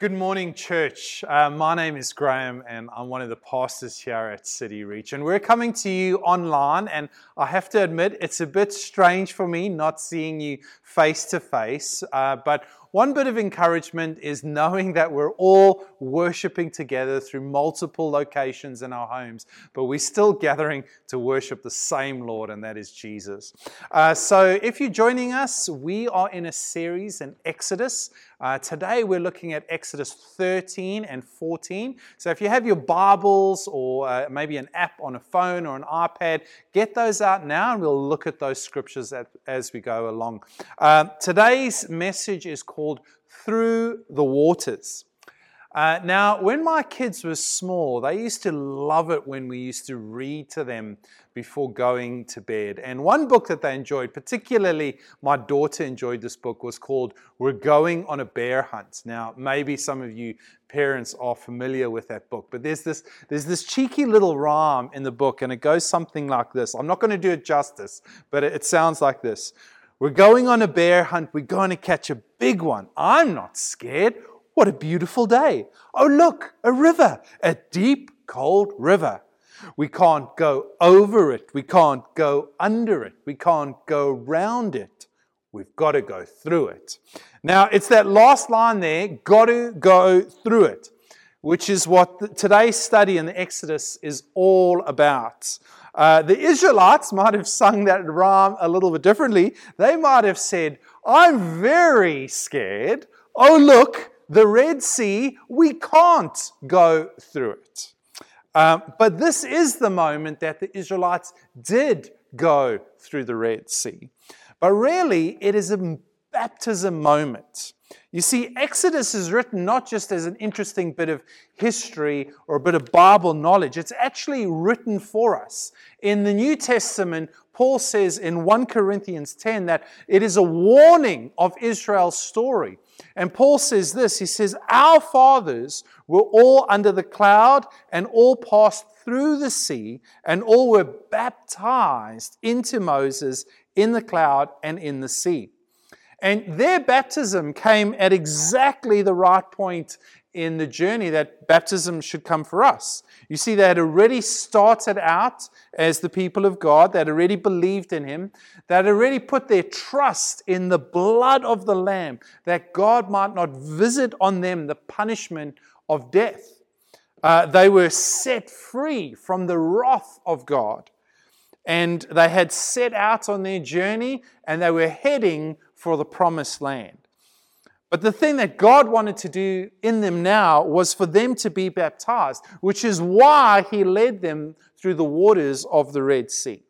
Good morning, church. Uh, my name is Graham, and I'm one of the pastors here at City Reach. And we're coming to you online, and I have to admit, it's a bit strange for me not seeing you face to face. But one bit of encouragement is knowing that we're all worshiping together through multiple locations in our homes, but we're still gathering to worship the same Lord, and that is Jesus. Uh, so if you're joining us, we are in a series in Exodus. Uh, today we're looking at Exodus 13 and 14. So if you have your Bibles or uh, maybe an app on a phone or an iPad, get those out now and we'll look at those scriptures as we go along. Uh, today's message is called Through the Waters. Uh, now, when my kids were small, they used to love it when we used to read to them before going to bed. And one book that they enjoyed, particularly my daughter enjoyed this book, was called We're Going on a Bear Hunt. Now, maybe some of you parents are familiar with that book, but there's this, there's this cheeky little rhyme in the book, and it goes something like this. I'm not going to do it justice, but it, it sounds like this. We're going on a bear hunt. We're going to catch a big one. I'm not scared. What a beautiful day. Oh, look, a river, a deep, cold river. We can't go over it. We can't go under it. We can't go round it. We've got to go through it. Now, it's that last line there, got to go through it, which is what today's study in the Exodus is all about. Uh, the Israelites might have sung that rhyme a little bit differently. They might have said, I'm very scared. Oh, look, the Red Sea, we can't go through it. Um, but this is the moment that the Israelites did go through the Red Sea. But really, it is a baptism moment. You see, Exodus is written not just as an interesting bit of history or a bit of Bible knowledge, it's actually written for us. In the New Testament, Paul says in 1 Corinthians 10 that it is a warning of Israel's story. And Paul says this He says, Our fathers were all under the cloud and all passed through the sea, and all were baptized into Moses in the cloud and in the sea. And their baptism came at exactly the right point in the journey that baptism should come for us. You see, they had already started out as the people of God, they had already believed in Him, they had already put their trust in the blood of the Lamb, that God might not visit on them the punishment of death. Uh, they were set free from the wrath of God. And they had set out on their journey and they were heading for the promised land. But the thing that God wanted to do in them now was for them to be baptized, which is why He led them through the waters of the Red Sea.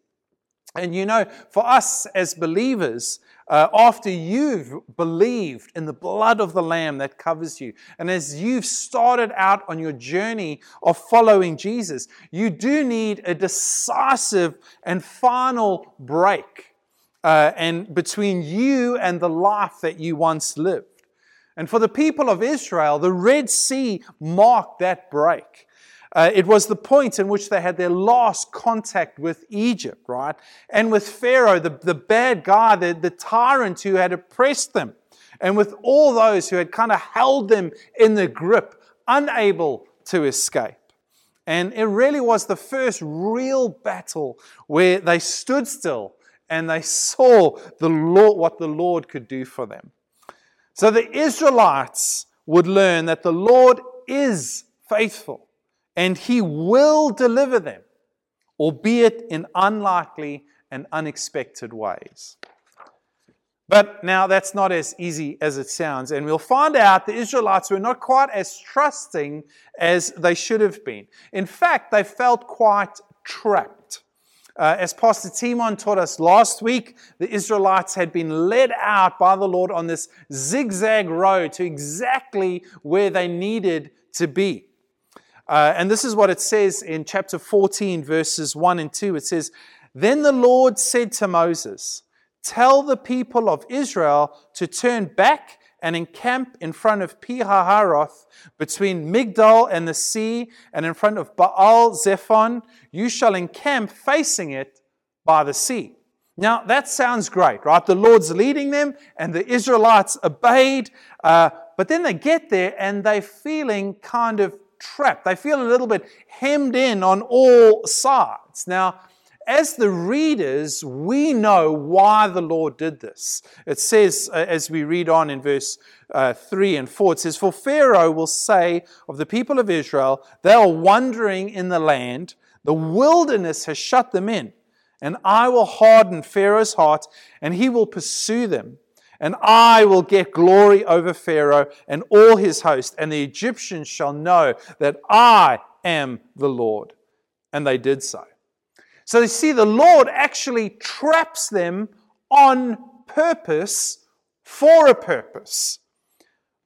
And you know, for us as believers, uh, after you've believed in the blood of the Lamb that covers you, and as you've started out on your journey of following Jesus, you do need a decisive and final break uh, and between you and the life that you once lived. And for the people of Israel, the Red Sea marked that break. Uh, it was the point in which they had their last contact with Egypt, right? And with Pharaoh, the, the bad guy, the, the tyrant who had oppressed them, and with all those who had kind of held them in the grip, unable to escape. And it really was the first real battle where they stood still and they saw the Lord, what the Lord could do for them. So the Israelites would learn that the Lord is faithful and he will deliver them, albeit in unlikely and unexpected ways. But now that's not as easy as it sounds. And we'll find out the Israelites were not quite as trusting as they should have been. In fact, they felt quite trapped. Uh, as Pastor Timon taught us last week, the Israelites had been led out by the Lord on this zigzag road to exactly where they needed to be. Uh, and this is what it says in chapter 14, verses 1 and 2. It says, Then the Lord said to Moses, Tell the people of Israel to turn back and encamp in front of Pihahiroth between Migdol and the sea and in front of Baal Zephon. You shall encamp facing it by the sea. Now, that sounds great, right? The Lord's leading them, and the Israelites obeyed. Uh, but then they get there and they're feeling kind of trapped. They feel a little bit hemmed in on all sides. Now, as the readers, we know why the Lord did this. It says, uh, as we read on in verse uh, 3 and 4, it says, For Pharaoh will say of the people of Israel, they are wandering in the land, the wilderness has shut them in, and I will harden Pharaoh's heart, and he will pursue them. And I will get glory over Pharaoh and all his host, and the Egyptians shall know that I am the Lord. And they did so. So you see, the Lord actually traps them on purpose for a purpose.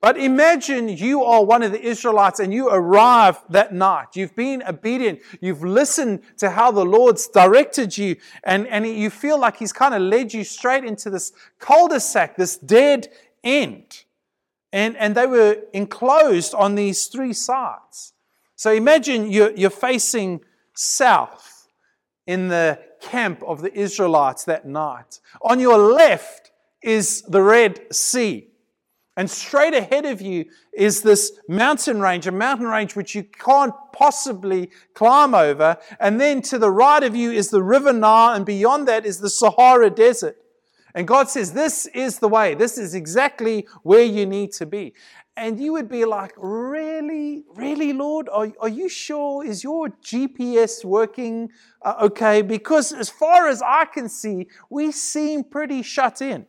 But imagine you are one of the Israelites and you arrive that night. You've been obedient. You've listened to how the Lord's directed you, and, and you feel like He's kind of led you straight into this cul de sac, this dead end. And, and they were enclosed on these three sides. So imagine you're, you're facing south in the camp of the Israelites that night. On your left is the Red Sea. And straight ahead of you is this mountain range, a mountain range which you can't possibly climb over. And then to the right of you is the River Nile, and beyond that is the Sahara Desert. And God says, This is the way. This is exactly where you need to be. And you would be like, Really? Really, Lord? Are, are you sure? Is your GPS working uh, okay? Because as far as I can see, we seem pretty shut in.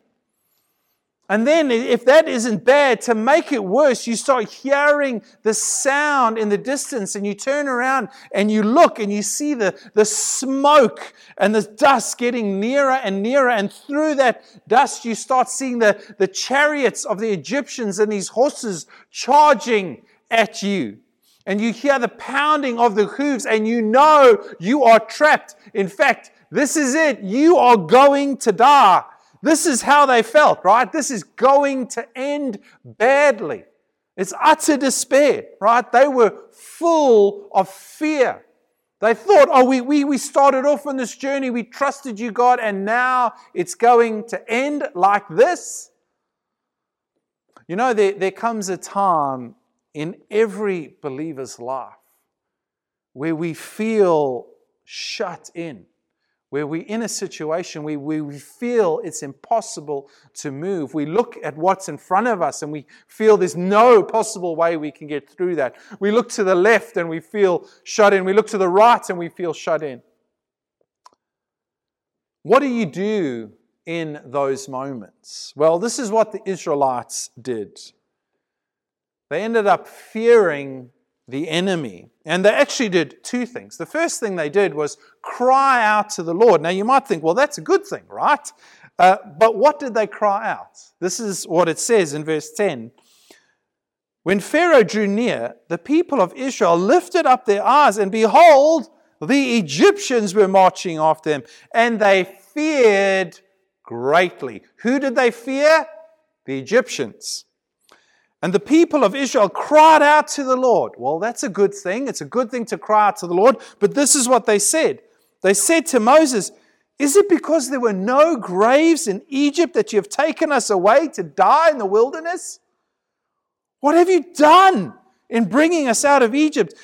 And then, if that isn't bad, to make it worse, you start hearing the sound in the distance, and you turn around and you look and you see the, the smoke and the dust getting nearer and nearer. And through that dust, you start seeing the, the chariots of the Egyptians and these horses charging at you. And you hear the pounding of the hooves, and you know you are trapped. In fact, this is it. You are going to die. This is how they felt, right? This is going to end badly. It's utter despair, right? They were full of fear. They thought, oh, we, we, we started off on this journey, we trusted you, God, and now it's going to end like this. You know, there, there comes a time in every believer's life where we feel shut in where we're in a situation where we feel it's impossible to move. We look at what's in front of us and we feel there's no possible way we can get through that. We look to the left and we feel shut in. We look to the right and we feel shut in. What do you do in those moments? Well, this is what the Israelites did. They ended up fearing the enemy. And they actually did two things. The first thing they did was cry out to the Lord. Now, you might think, well, that's a good thing, right? Uh, but what did they cry out? This is what it says in verse 10. When Pharaoh drew near, the people of Israel lifted up their eyes, and behold, the Egyptians were marching after them, and they feared greatly. Who did they fear? The Egyptians. And the people of Israel cried out to the Lord. Well, that's a good thing. It's a good thing to cry out to the Lord. But this is what they said They said to Moses, Is it because there were no graves in Egypt that you have taken us away to die in the wilderness? What have you done in bringing us out of Egypt?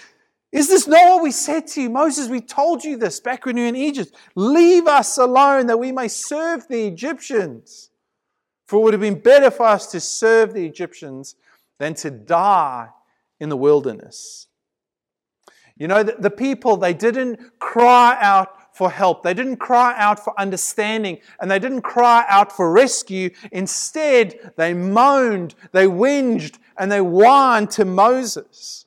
Is this not what we said to you? Moses, we told you this back when you were in Egypt. Leave us alone that we may serve the Egyptians. For it would have been better for us to serve the Egyptians than to die in the wilderness. You know, the, the people, they didn't cry out for help. They didn't cry out for understanding and they didn't cry out for rescue. Instead, they moaned, they whinged, and they whined to Moses.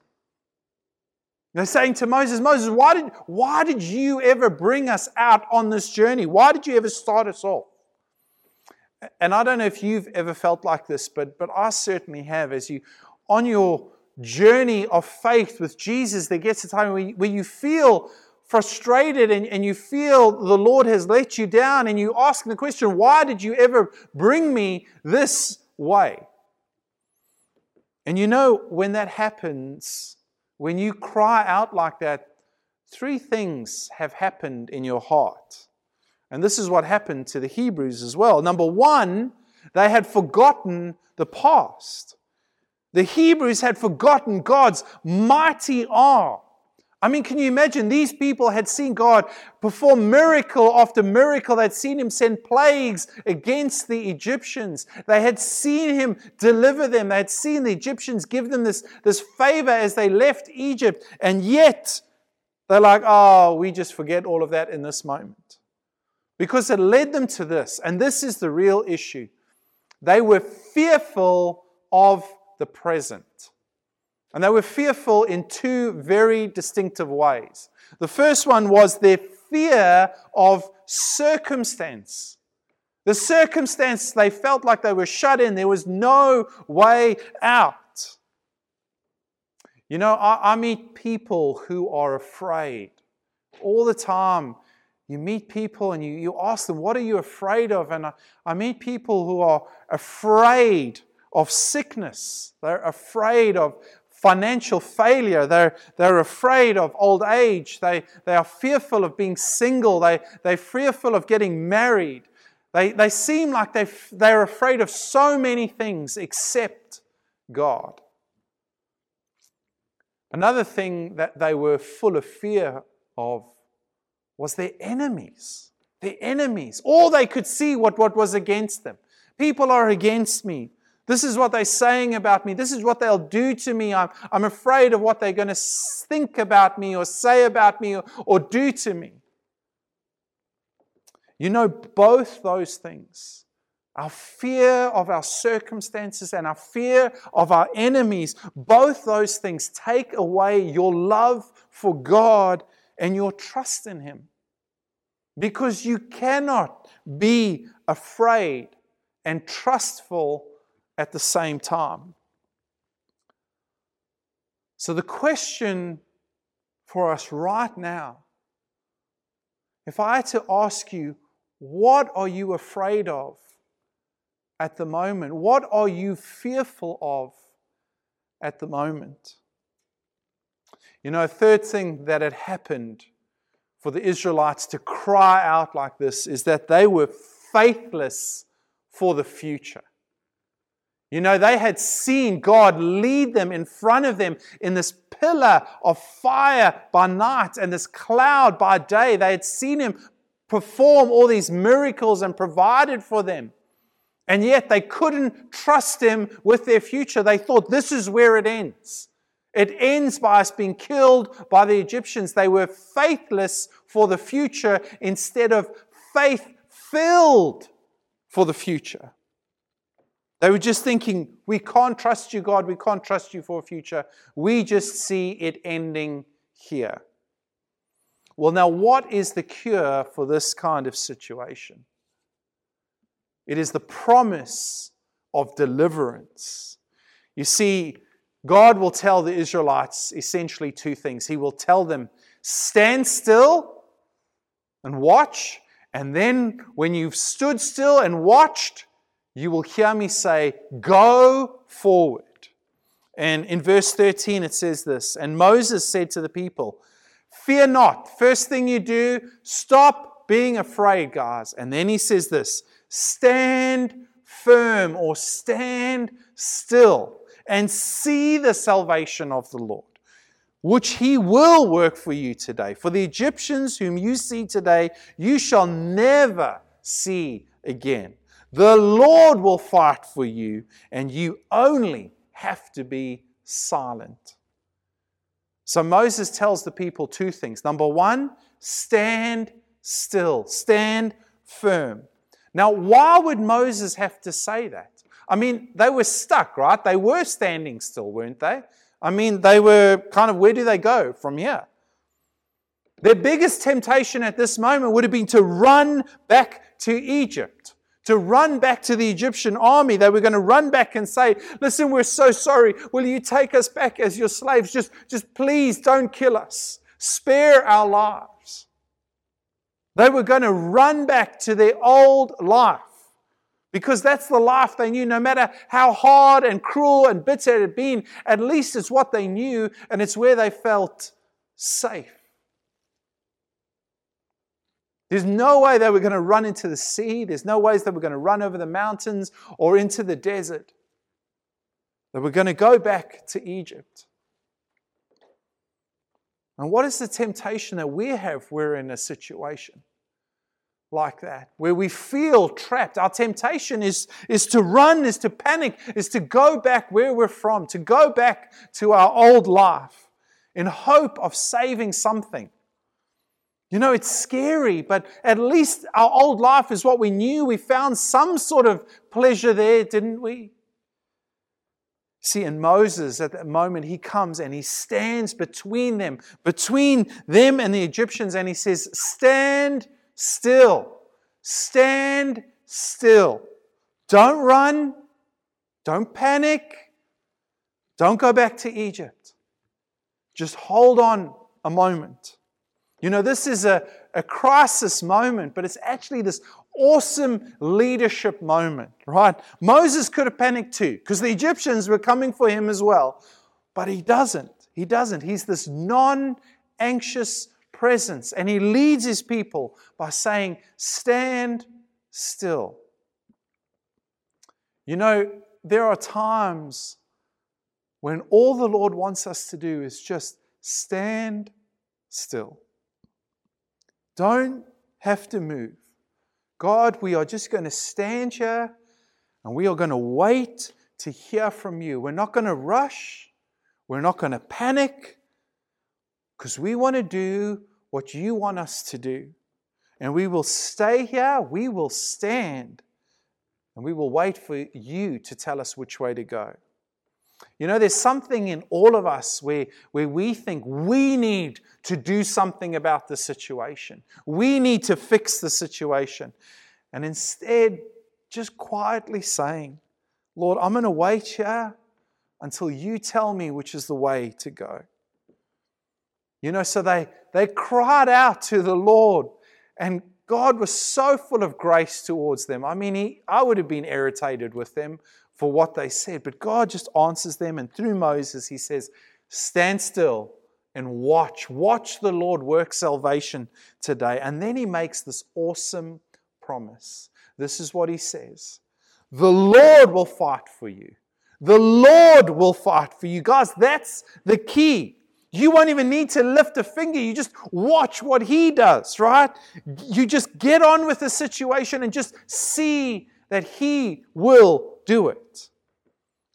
They're saying to Moses, Moses, why did, why did you ever bring us out on this journey? Why did you ever start us off? And I don't know if you've ever felt like this, but, but I certainly have. As you, on your journey of faith with Jesus, there gets a time where you, where you feel frustrated and, and you feel the Lord has let you down, and you ask the question, Why did you ever bring me this way? And you know, when that happens, when you cry out like that, three things have happened in your heart. And this is what happened to the Hebrews as well. Number one, they had forgotten the past. The Hebrews had forgotten God's mighty arm. I mean, can you imagine? These people had seen God perform miracle after miracle. They'd seen Him send plagues against the Egyptians. They had seen Him deliver them. They had seen the Egyptians give them this, this favor as they left Egypt. And yet, they're like, oh, we just forget all of that in this moment. Because it led them to this. And this is the real issue. They were fearful of the present. And they were fearful in two very distinctive ways. The first one was their fear of circumstance. The circumstance, they felt like they were shut in, there was no way out. You know, I, I meet people who are afraid all the time. You meet people and you, you ask them, What are you afraid of? And I, I meet people who are afraid of sickness. They're afraid of financial failure. They're, they're afraid of old age. They, they are fearful of being single. They, they're fearful of getting married. They, they seem like they they're afraid of so many things except God. Another thing that they were full of fear of was their enemies. Their enemies. All they could see what, what was against them. People are against me. This is what they're saying about me. This is what they'll do to me. I'm, I'm afraid of what they're going to think about me or say about me or, or do to me. You know, both those things our fear of our circumstances and our fear of our enemies both those things take away your love for God and your trust in Him. Because you cannot be afraid and trustful at the same time. So, the question for us right now, if I had to ask you, what are you afraid of at the moment? What are you fearful of at the moment? You know, a third thing that had happened for the Israelites to cry out like this is that they were faithless for the future. You know, they had seen God lead them in front of them in this pillar of fire by night and this cloud by day. They had seen Him perform all these miracles and provided for them. And yet they couldn't trust Him with their future. They thought this is where it ends. It ends by us being killed by the Egyptians. They were faithless for the future instead of faith filled for the future. They were just thinking, we can't trust you, God, we can't trust you for a future. We just see it ending here. Well, now, what is the cure for this kind of situation? It is the promise of deliverance. You see, God will tell the Israelites essentially two things. He will tell them, stand still and watch. And then, when you've stood still and watched, you will hear me say, Go forward. And in verse 13, it says this And Moses said to the people, Fear not. First thing you do, stop being afraid, guys. And then he says this Stand firm or stand still and see the salvation of the Lord, which he will work for you today. For the Egyptians whom you see today, you shall never see again. The Lord will fight for you, and you only have to be silent. So Moses tells the people two things. Number one, stand still, stand firm. Now, why would Moses have to say that? I mean, they were stuck, right? They were standing still, weren't they? I mean, they were kind of, where do they go from here? Their biggest temptation at this moment would have been to run back to Egypt to run back to the Egyptian army. They were going to run back and say, Listen, we're so sorry. Will you take us back as your slaves? Just, just please don't kill us. Spare our lives. They were going to run back to their old life because that's the life they knew. No matter how hard and cruel and bitter it had been, at least it's what they knew and it's where they felt safe. There's no way they were going to run into the sea. There's no ways they were going to run over the mountains or into the desert. They we're going to go back to Egypt. And what is the temptation that we have? We're in a situation like that, where we feel trapped. Our temptation is, is to run, is to panic, is to go back where we're from, to go back to our old life in hope of saving something. You know, it's scary, but at least our old life is what we knew. We found some sort of pleasure there, didn't we? See, in Moses, at that moment, he comes and he stands between them, between them and the Egyptians, and he says, Stand still. Stand still. Don't run. Don't panic. Don't go back to Egypt. Just hold on a moment. You know, this is a, a crisis moment, but it's actually this awesome leadership moment, right? Moses could have panicked too, because the Egyptians were coming for him as well, but he doesn't. He doesn't. He's this non anxious presence, and he leads his people by saying, Stand still. You know, there are times when all the Lord wants us to do is just stand still. Don't have to move. God, we are just going to stand here and we are going to wait to hear from you. We're not going to rush. We're not going to panic because we want to do what you want us to do. And we will stay here, we will stand, and we will wait for you to tell us which way to go. You know, there's something in all of us where, where we think we need to do something about the situation. We need to fix the situation. And instead, just quietly saying, Lord, I'm going to wait here until you tell me which is the way to go. You know, so they, they cried out to the Lord, and God was so full of grace towards them. I mean, he, I would have been irritated with them for what they said. But God just answers them, and through Moses, He says, Stand still and watch. Watch the Lord work salvation today. And then He makes this awesome promise. This is what He says The Lord will fight for you. The Lord will fight for you. Guys, that's the key. You won't even need to lift a finger. You just watch what he does, right? You just get on with the situation and just see that he will do it.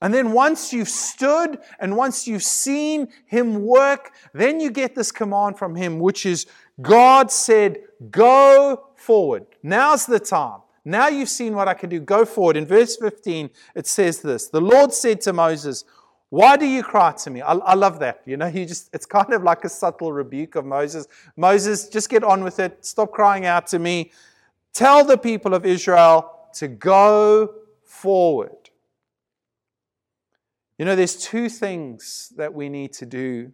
And then once you've stood and once you've seen him work, then you get this command from him, which is God said, Go forward. Now's the time. Now you've seen what I can do. Go forward. In verse 15, it says this The Lord said to Moses, Why do you cry to me? I, I love that. You know, you just it's kind of like a subtle rebuke of Moses. Moses, just get on with it. Stop crying out to me. Tell the people of Israel to go forward. You know, there's two things that we need to do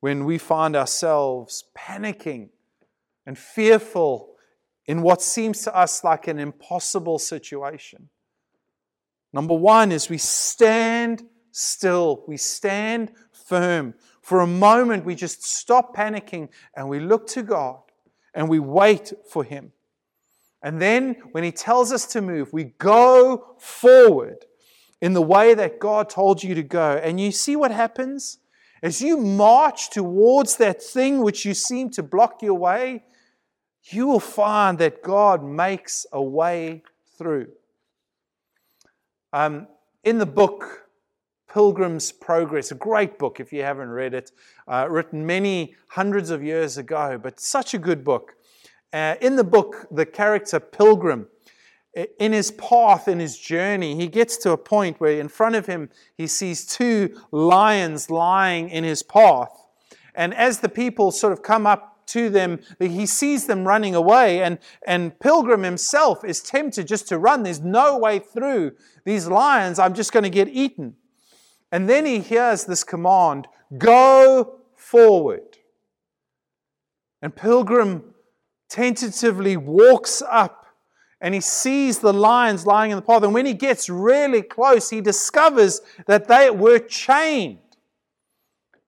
when we find ourselves panicking and fearful in what seems to us like an impossible situation. Number one is we stand still, we stand firm. For a moment, we just stop panicking and we look to God and we wait for Him. And then when He tells us to move, we go forward in the way that God told you to go. And you see what happens? As you march towards that thing which you seem to block your way, you will find that God makes a way through. Um, in the book Pilgrim's Progress, a great book if you haven't read it, uh, written many hundreds of years ago, but such a good book. Uh, in the book, the character Pilgrim, in his path, in his journey, he gets to a point where in front of him he sees two lions lying in his path. And as the people sort of come up to them, he sees them running away. And, and Pilgrim himself is tempted just to run. There's no way through these lions. I'm just going to get eaten. And then he hears this command go forward. And Pilgrim tentatively walks up and he sees the lions lying in the path. And when he gets really close, he discovers that they were chained.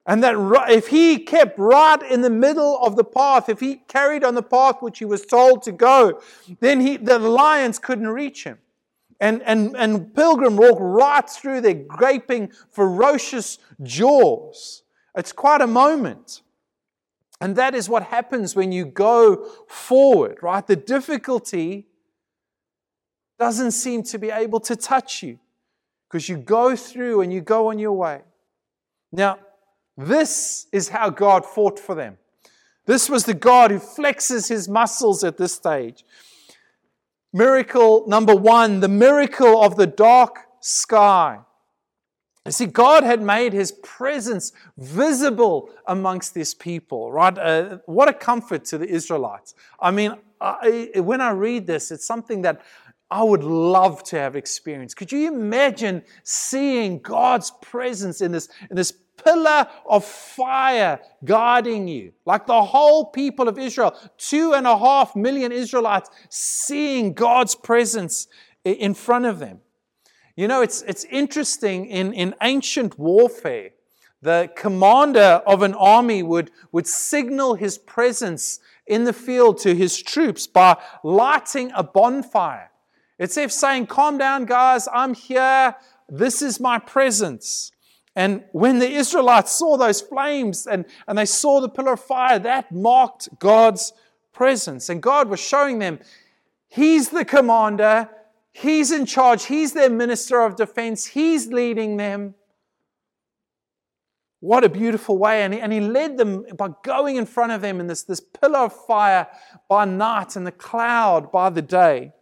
And that if he kept right in the middle of the path, if he carried on the path which he was told to go, then he, the lions couldn't reach him. And, and, and Pilgrim walk right through their gaping, ferocious jaws. It's quite a moment. And that is what happens when you go forward, right? The difficulty doesn't seem to be able to touch you because you go through and you go on your way. Now, this is how God fought for them. This was the God who flexes his muscles at this stage. Miracle number one, the miracle of the dark sky. You see, God had made his presence visible amongst his people, right? Uh, what a comfort to the Israelites. I mean, I, when I read this, it's something that I would love to have experienced. Could you imagine seeing God's presence in this, in this pillar of fire guarding you? Like the whole people of Israel, two and a half million Israelites seeing God's presence in front of them. You know, it's, it's interesting in, in ancient warfare, the commander of an army would, would signal his presence in the field to his troops by lighting a bonfire. It's if saying, Calm down, guys, I'm here. This is my presence. And when the Israelites saw those flames and, and they saw the pillar of fire, that marked God's presence. And God was showing them, He's the commander, He's in charge, He's their minister of defense, He's leading them. What a beautiful way. And he, and he led them by going in front of them in this, this pillar of fire by night and the cloud by the day.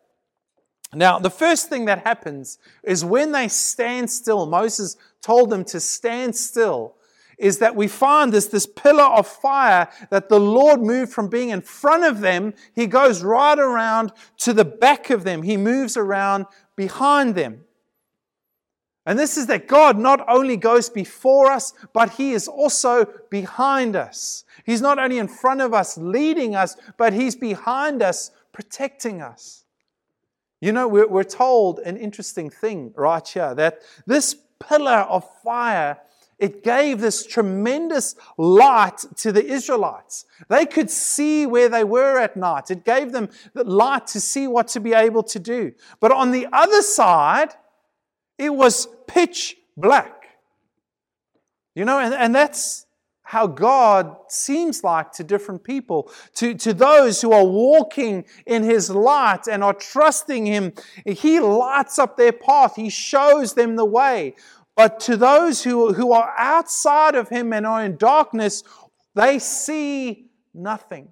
Now, the first thing that happens is when they stand still, Moses told them to stand still, is that we find this, this pillar of fire that the Lord moved from being in front of them, he goes right around to the back of them. He moves around behind them. And this is that God not only goes before us, but He is also behind us. He's not only in front of us, leading us, but He's behind us, protecting us. You know, we're, we're told an interesting thing right here that this pillar of fire it gave this tremendous light to the Israelites. They could see where they were at night. It gave them the light to see what to be able to do. But on the other side, it was pitch black. You know, and, and that's how God seems like to different people. To, to those who are walking in His light and are trusting Him, He lights up their path, He shows them the way. But to those who, who are outside of Him and are in darkness, they see nothing.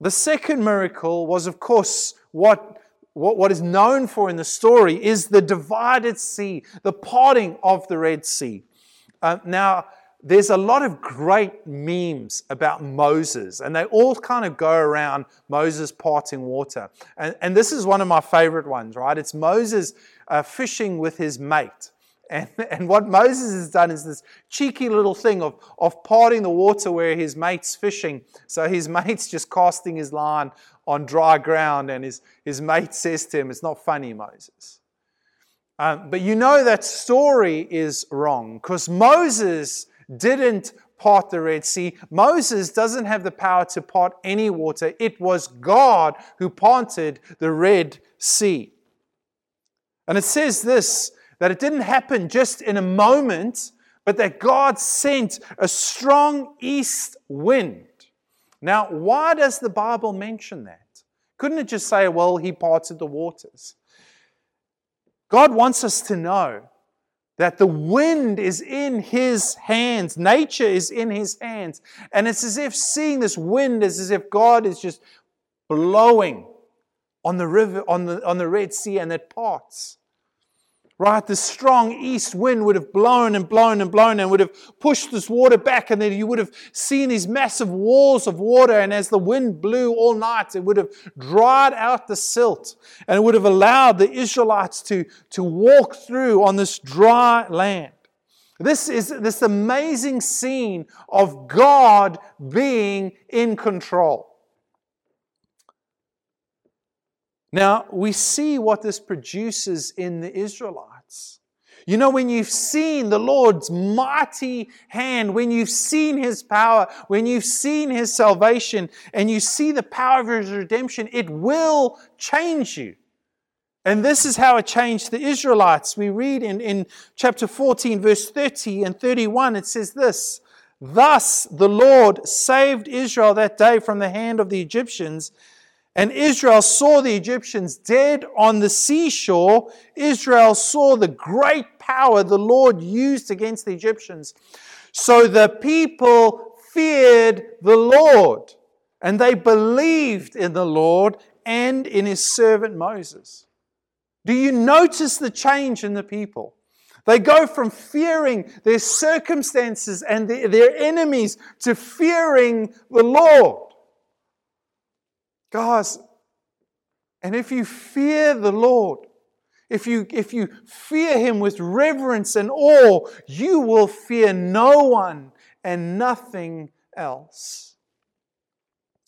The second miracle was, of course, what what, what is known for in the story is the divided sea, the parting of the Red Sea. Uh, now, there's a lot of great memes about Moses, and they all kind of go around Moses parting water. And, and this is one of my favorite ones, right? It's Moses uh, fishing with his mate. And, and what Moses has done is this cheeky little thing of, of parting the water where his mate's fishing. So his mate's just casting his line on dry ground, and his, his mate says to him, It's not funny, Moses. Um, but you know that story is wrong because Moses didn't part the Red Sea. Moses doesn't have the power to part any water. It was God who parted the Red Sea. And it says this that it didn't happen just in a moment, but that God sent a strong east wind. Now, why does the Bible mention that? Couldn't it just say, well, he parted the waters? God wants us to know that the wind is in his hands, nature is in his hands. And it's as if seeing this wind is as if God is just blowing on the river, on the, on the Red Sea, and it parts right? The strong east wind would have blown and blown and blown and would have pushed this water back, and then you would have seen these massive walls of water. And as the wind blew all night, it would have dried out the silt and it would have allowed the Israelites to, to walk through on this dry land. This is this amazing scene of God being in control. Now, we see what this produces in the Israelites. You know, when you've seen the Lord's mighty hand, when you've seen His power, when you've seen His salvation, and you see the power of His redemption, it will change you. And this is how it changed the Israelites. We read in, in chapter 14, verse 30 and 31, it says this Thus the Lord saved Israel that day from the hand of the Egyptians. And Israel saw the Egyptians dead on the seashore. Israel saw the great power the Lord used against the Egyptians. So the people feared the Lord and they believed in the Lord and in his servant Moses. Do you notice the change in the people? They go from fearing their circumstances and their enemies to fearing the Lord. Guys, and if you fear the Lord, if you, if you fear Him with reverence and awe, you will fear no one and nothing else.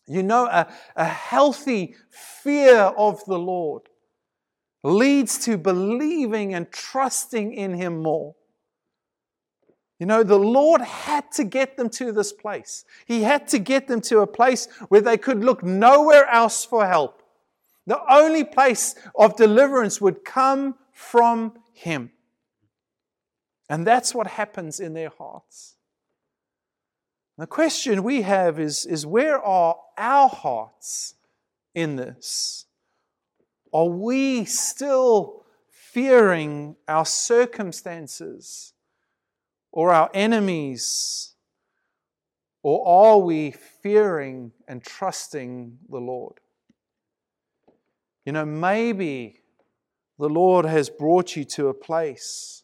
You know, a, a healthy fear of the Lord leads to believing and trusting in Him more. You know, the Lord had to get them to this place. He had to get them to a place where they could look nowhere else for help. The only place of deliverance would come from Him. And that's what happens in their hearts. The question we have is, is where are our hearts in this? Are we still fearing our circumstances or our enemies? Or are we fearing and trusting the Lord? You know, maybe the Lord has brought you to a place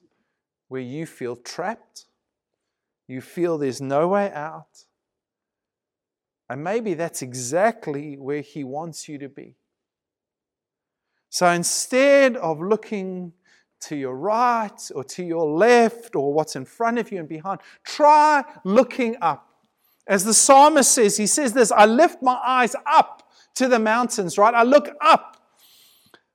where you feel trapped, you feel there's no way out. And maybe that's exactly where He wants you to be. So instead of looking to your right or to your left or what's in front of you and behind, try looking up. As the psalmist says, he says this I lift my eyes up to the mountains, right? I look up.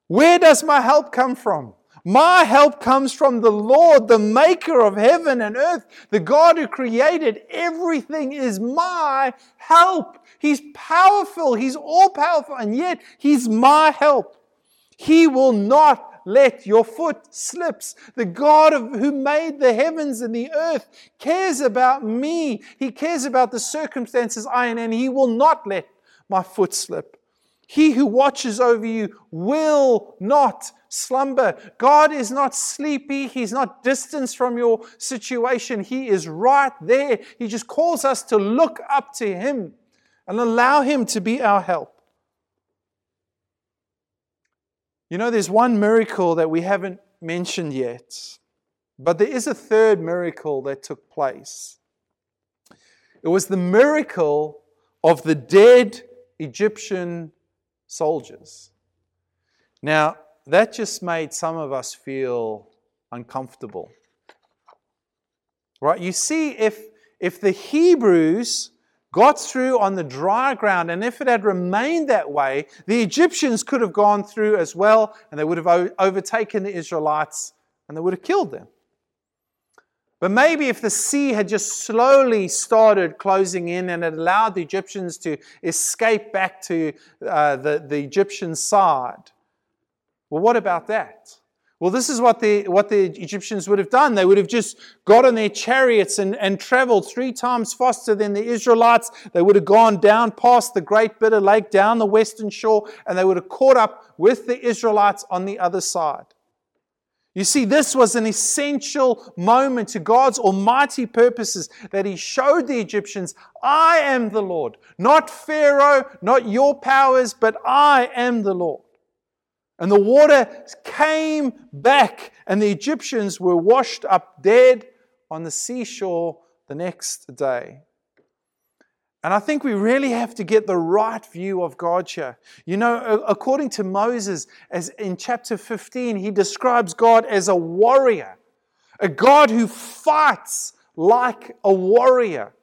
Where does my help come from? My help comes from the Lord, the maker of heaven and earth, the God who created everything is my help. He's powerful, He's all powerful, and yet He's my help. He will not let your foot slips. The God of, who made the heavens and the earth cares about me. He cares about the circumstances I am in, He will not let my foot slip. He who watches over you will not slumber. God is not sleepy. He's not distance from your situation. He is right there. He just calls us to look up to Him and allow Him to be our help. You know, there's one miracle that we haven't mentioned yet, but there is a third miracle that took place. It was the miracle of the dead Egyptian soldiers. Now, that just made some of us feel uncomfortable. Right? You see, if, if the Hebrews got through on the dry ground, and if it had remained that way, the Egyptians could have gone through as well, and they would have overtaken the Israelites and they would have killed them. But maybe if the sea had just slowly started closing in and it allowed the Egyptians to escape back to uh, the, the Egyptian side, well, what about that? Well, this is what the, what the Egyptians would have done. They would have just got on their chariots and, and traveled three times faster than the Israelites. They would have gone down past the great bitter lake, down the western shore, and they would have caught up with the Israelites on the other side. You see, this was an essential moment to God's almighty purposes that He showed the Egyptians, I am the Lord. Not Pharaoh, not your powers, but I am the Lord. And the water came back, and the Egyptians were washed up dead on the seashore the next day. And I think we really have to get the right view of God here. You know, according to Moses, as in chapter 15, he describes God as a warrior, a God who fights like a warrior.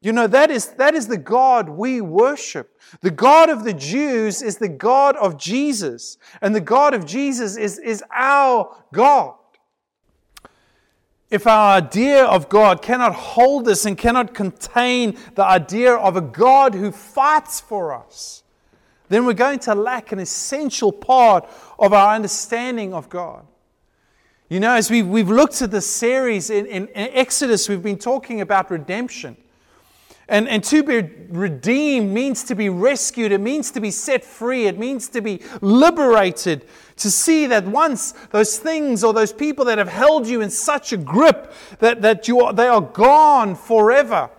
You know, that is, that is the God we worship. The God of the Jews is the God of Jesus, and the God of Jesus is, is our God. If our idea of God cannot hold us and cannot contain the idea of a God who fights for us, then we're going to lack an essential part of our understanding of God. You know, as we've, we've looked at the series in, in, in Exodus, we've been talking about redemption. And, and to be redeemed means to be rescued, it means to be set free, it means to be liberated. To see that once those things or those people that have held you in such a grip that, that you are, they are gone forever.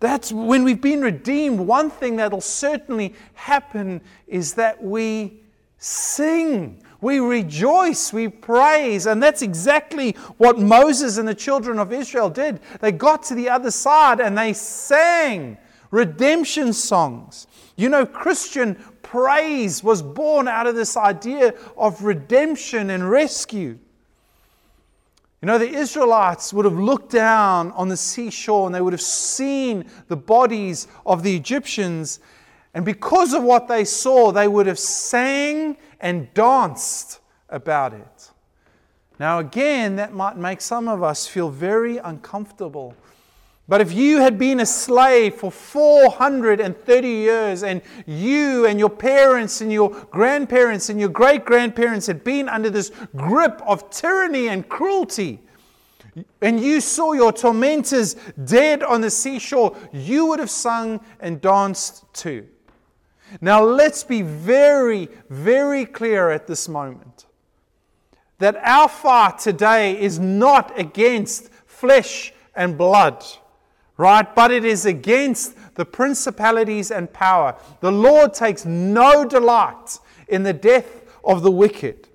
That's when we've been redeemed. One thing that'll certainly happen is that we sing. We rejoice, we praise. And that's exactly what Moses and the children of Israel did. They got to the other side and they sang redemption songs. You know, Christian praise was born out of this idea of redemption and rescue. You know, the Israelites would have looked down on the seashore and they would have seen the bodies of the Egyptians. And because of what they saw, they would have sang and danced about it. Now, again, that might make some of us feel very uncomfortable but if you had been a slave for 430 years and you and your parents and your grandparents and your great grandparents had been under this grip of tyranny and cruelty, and you saw your tormentors dead on the seashore, you would have sung and danced too. Now, let's be very, very clear at this moment that our fight today is not against flesh and blood right? But it is against the principalities and power. The Lord takes no delight in the death of the wicked.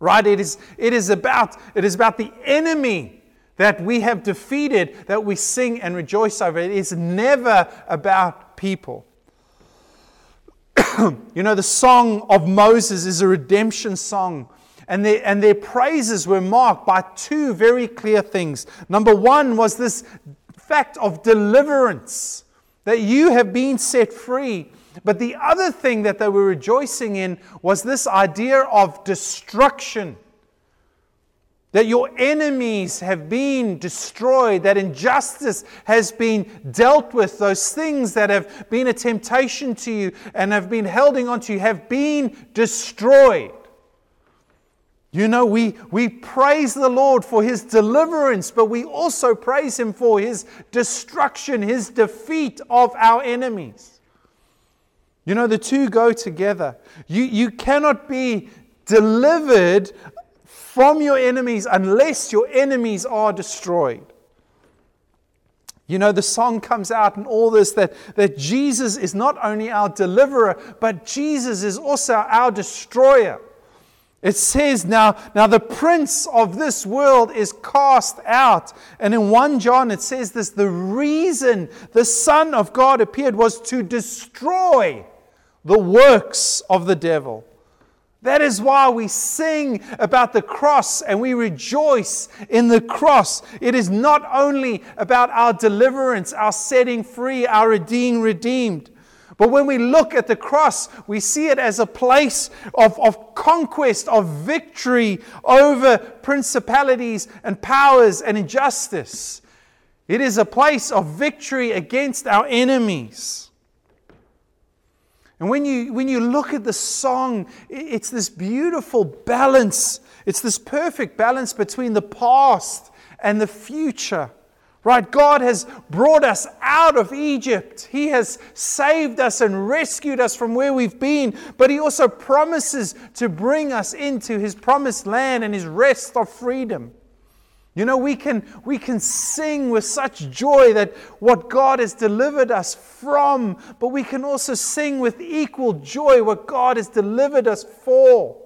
Right? It is, it is, about, it is about the enemy that we have defeated that we sing and rejoice over. It is never about people. you know, the song of Moses is a redemption song. And their, and their praises were marked by two very clear things. Number one was this fact of deliverance, that you have been set free. But the other thing that they were rejoicing in was this idea of destruction. That your enemies have been destroyed, that injustice has been dealt with, those things that have been a temptation to you and have been holding on to you have been destroyed. You know, we, we praise the Lord for his deliverance, but we also praise him for his destruction, his defeat of our enemies. You know, the two go together. You, you cannot be delivered from your enemies unless your enemies are destroyed. You know, the song comes out and all this that, that Jesus is not only our deliverer, but Jesus is also our destroyer. It says now, now the prince of this world is cast out. And in 1 John it says this the reason the Son of God appeared was to destroy the works of the devil. That is why we sing about the cross and we rejoice in the cross. It is not only about our deliverance, our setting free, our redeeming redeemed. But when we look at the cross, we see it as a place of, of conquest, of victory over principalities and powers and injustice. It is a place of victory against our enemies. And when you, when you look at the song, it's this beautiful balance. It's this perfect balance between the past and the future. Right? God has brought us out of Egypt. He has saved us and rescued us from where we've been, but He also promises to bring us into His promised land and His rest of freedom. You know, we can, we can sing with such joy that what God has delivered us from, but we can also sing with equal joy what God has delivered us for.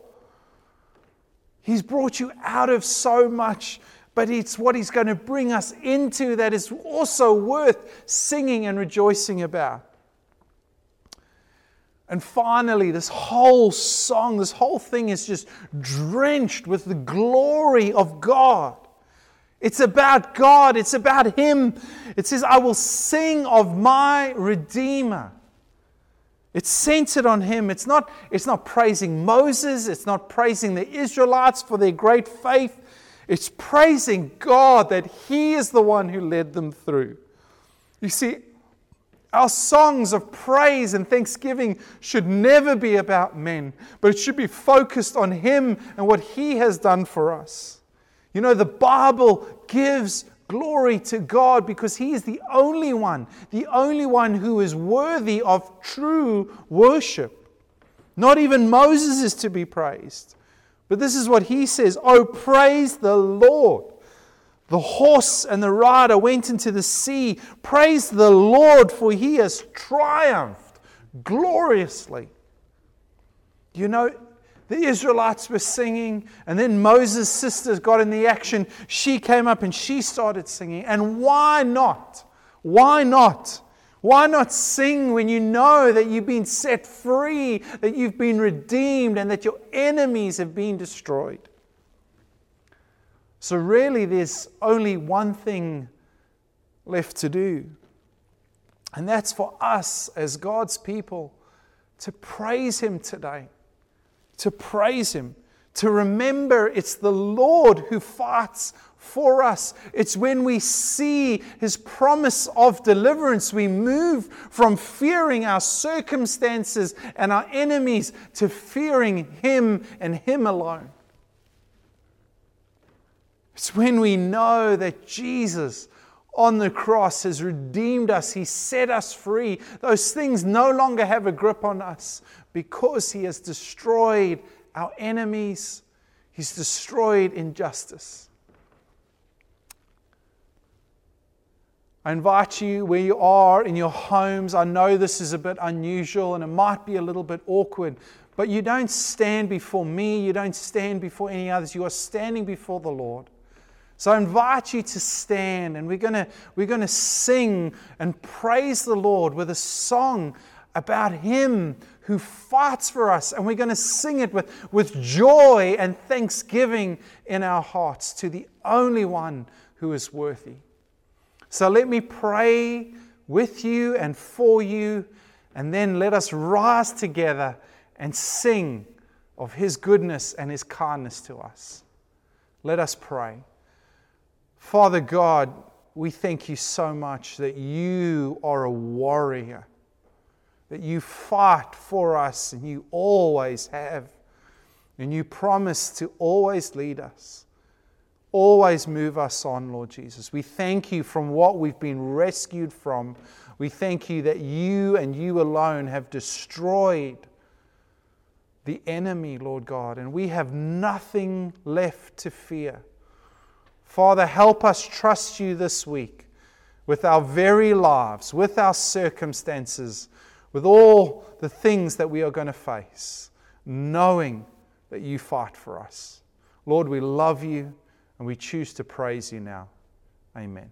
He's brought you out of so much but it's what He's going to bring us into that is also worth singing and rejoicing about. And finally, this whole song, this whole thing is just drenched with the glory of God. It's about God, it's about Him. It says, I will sing of my Redeemer. It's centered on Him. It's not, it's not praising Moses, it's not praising the Israelites for their great faith. It's praising God that He is the one who led them through. You see, Our songs of praise and thanksgiving should never be about men, but it should be focused on Him and what He has done for us. You know, the Bible gives glory to God because He is the only one, the only one who is worthy of true worship. Not even Moses is to be praised. But this is what he says Oh, praise the Lord. The horse and the rider went into the sea. Praise the Lord, for he has triumphed gloriously. You know, the Israelites were singing, and then Moses' sisters got in the action. She came up and she started singing. And why not? Why not? Why not sing when you know that you've been set free, that you've been redeemed, and that your enemies have been destroyed? So, really, there's only one thing left to do, and that's for us as God's people to praise Him today, to praise Him, to remember it's the Lord who fights for us. It's when we see His promise of deliverance, we move from fearing our circumstances and our enemies to fearing Him and Him alone. It's when we know that Jesus on the cross has redeemed us, He set us free. Those things no longer have a grip on us because He has destroyed our enemies, He's destroyed injustice. I invite you where you are in your homes. I know this is a bit unusual and it might be a little bit awkward, but you don't stand before me, you don't stand before any others. You are standing before the Lord. So I invite you to stand and we're going to, we're going to sing and praise the Lord with a song about Him who fights for us. And we're going to sing it with, with joy and thanksgiving in our hearts to the only one who is worthy. So let me pray with you and for you, and then let us rise together and sing of His goodness and His kindness to us. Let us pray. Father God, we thank you so much that you are a warrior, that you fight for us and you always have, and you promise to always lead us, always move us on, Lord Jesus. We thank you from what we've been rescued from. We thank you that you and you alone have destroyed the enemy, Lord God, and we have nothing left to fear. Father, help us trust you this week with our very lives, with our circumstances, with all the things that we are going to face, knowing that you fight for us. Lord, we love you and we choose to praise you now. Amen.